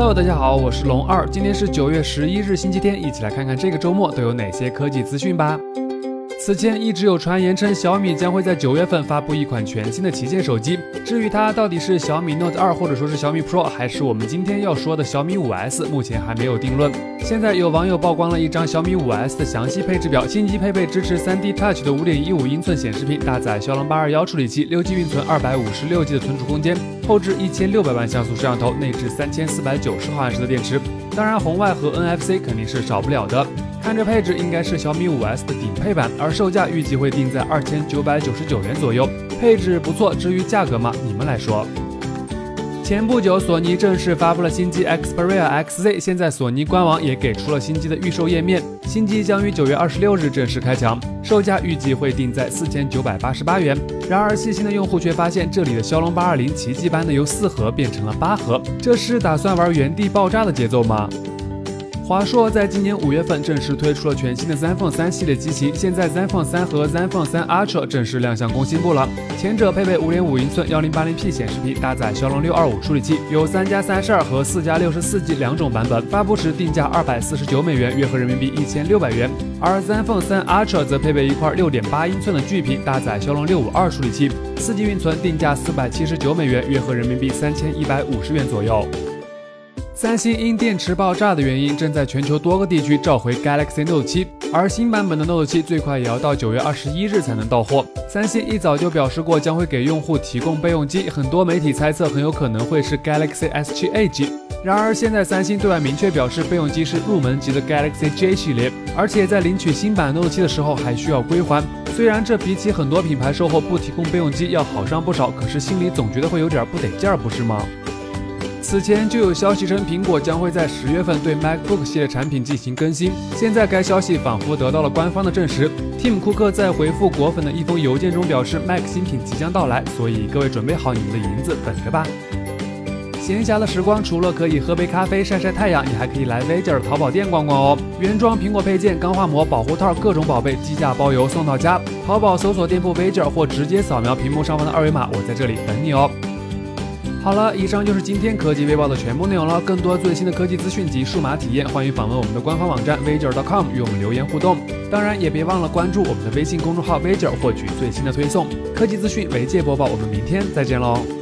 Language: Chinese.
Hello，大家好，我是龙二，今天是九月十一日星期天，一起来看看这个周末都有哪些科技资讯吧。此前一直有传言称小米将会在九月份发布一款全新的旗舰手机，至于它到底是小米 Note 2，或者说是小米 Pro，还是我们今天要说的小米 5S，目前还没有定论。现在有网友曝光了一张小米 5S 的详细配置表，新机配备支持 3D Touch 的5.15英寸显示屏，搭载骁龙821处理器，6G 运存，256G 的存储空间，后置1600万像素摄像头，内置3490毫安时的电池。当然，红外和 NFC 肯定是少不了的。看这配置，应该是小米 5S 的顶配版，而售价预计会定在二千九百九十九元左右。配置不错，至于价格嘛，你们来说。前不久，索尼正式发布了新机 Xperia XZ，现在索尼官网也给出了新机的预售页面。新机将于九月二十六日正式开抢，售价预计会定在四千九百八十八元。然而，细心的用户却发现，这里的骁龙八二零奇迹般的由四核变成了八核，这是打算玩原地爆炸的节奏吗？华硕在今年五月份正式推出了全新的 ZenFone 3系列机型，现在 ZenFone 3和 ZenFone 3 Ultra 正式亮相工信部了。前者配备5.5英寸 1080p 显示屏，搭载骁龙625处理器，有3加32和4加 64G 两种版本，发布时定价249美元，约合人民币1600元。而 ZenFone 3 Ultra 则配备一块6.8英寸的巨屏，搭载骁龙652处理器，4G 运存，定价479美元，约合人民币3150元左右。三星因电池爆炸的原因，正在全球多个地区召回 Galaxy Note 7，而新版本的 Note 7最快也要到九月二十一日才能到货。三星一早就表示过将会给用户提供备用机，很多媒体猜测很有可能会是 Galaxy S7 Edge。然而现在三星对外明确表示，备用机是入门级的 Galaxy J 系列，而且在领取新版 Note 7的时候还需要归还。虽然这比起很多品牌售后不提供备用机要好上不少，可是心里总觉得会有点不得劲儿，不是吗？此前就有消息称，苹果将会在十月份对 MacBook 系列产品进行更新。现在该消息仿佛得到了官方的证实。Tim 库克在回复果粉的一封邮件中表示，Mac 新品即将到来，所以各位准备好你们的银子，等着吧。闲暇的时光，除了可以喝杯咖啡、晒晒太阳，你还可以来 Viger 淘宝店逛逛哦。原装苹果配件、钢化膜、保护套，各种宝贝，低价包邮送到家。淘宝搜索店铺 Viger 或直接扫描屏幕上方的二维码，我在这里等你哦。好了，以上就是今天科技微报的全部内容了。更多最新的科技资讯及数码体验，欢迎访问我们的官方网站 v i j o r c o m 与我们留言互动。当然，也别忘了关注我们的微信公众号 v i j o r 获取最新的推送。科技资讯，媒介播报，我们明天再见喽。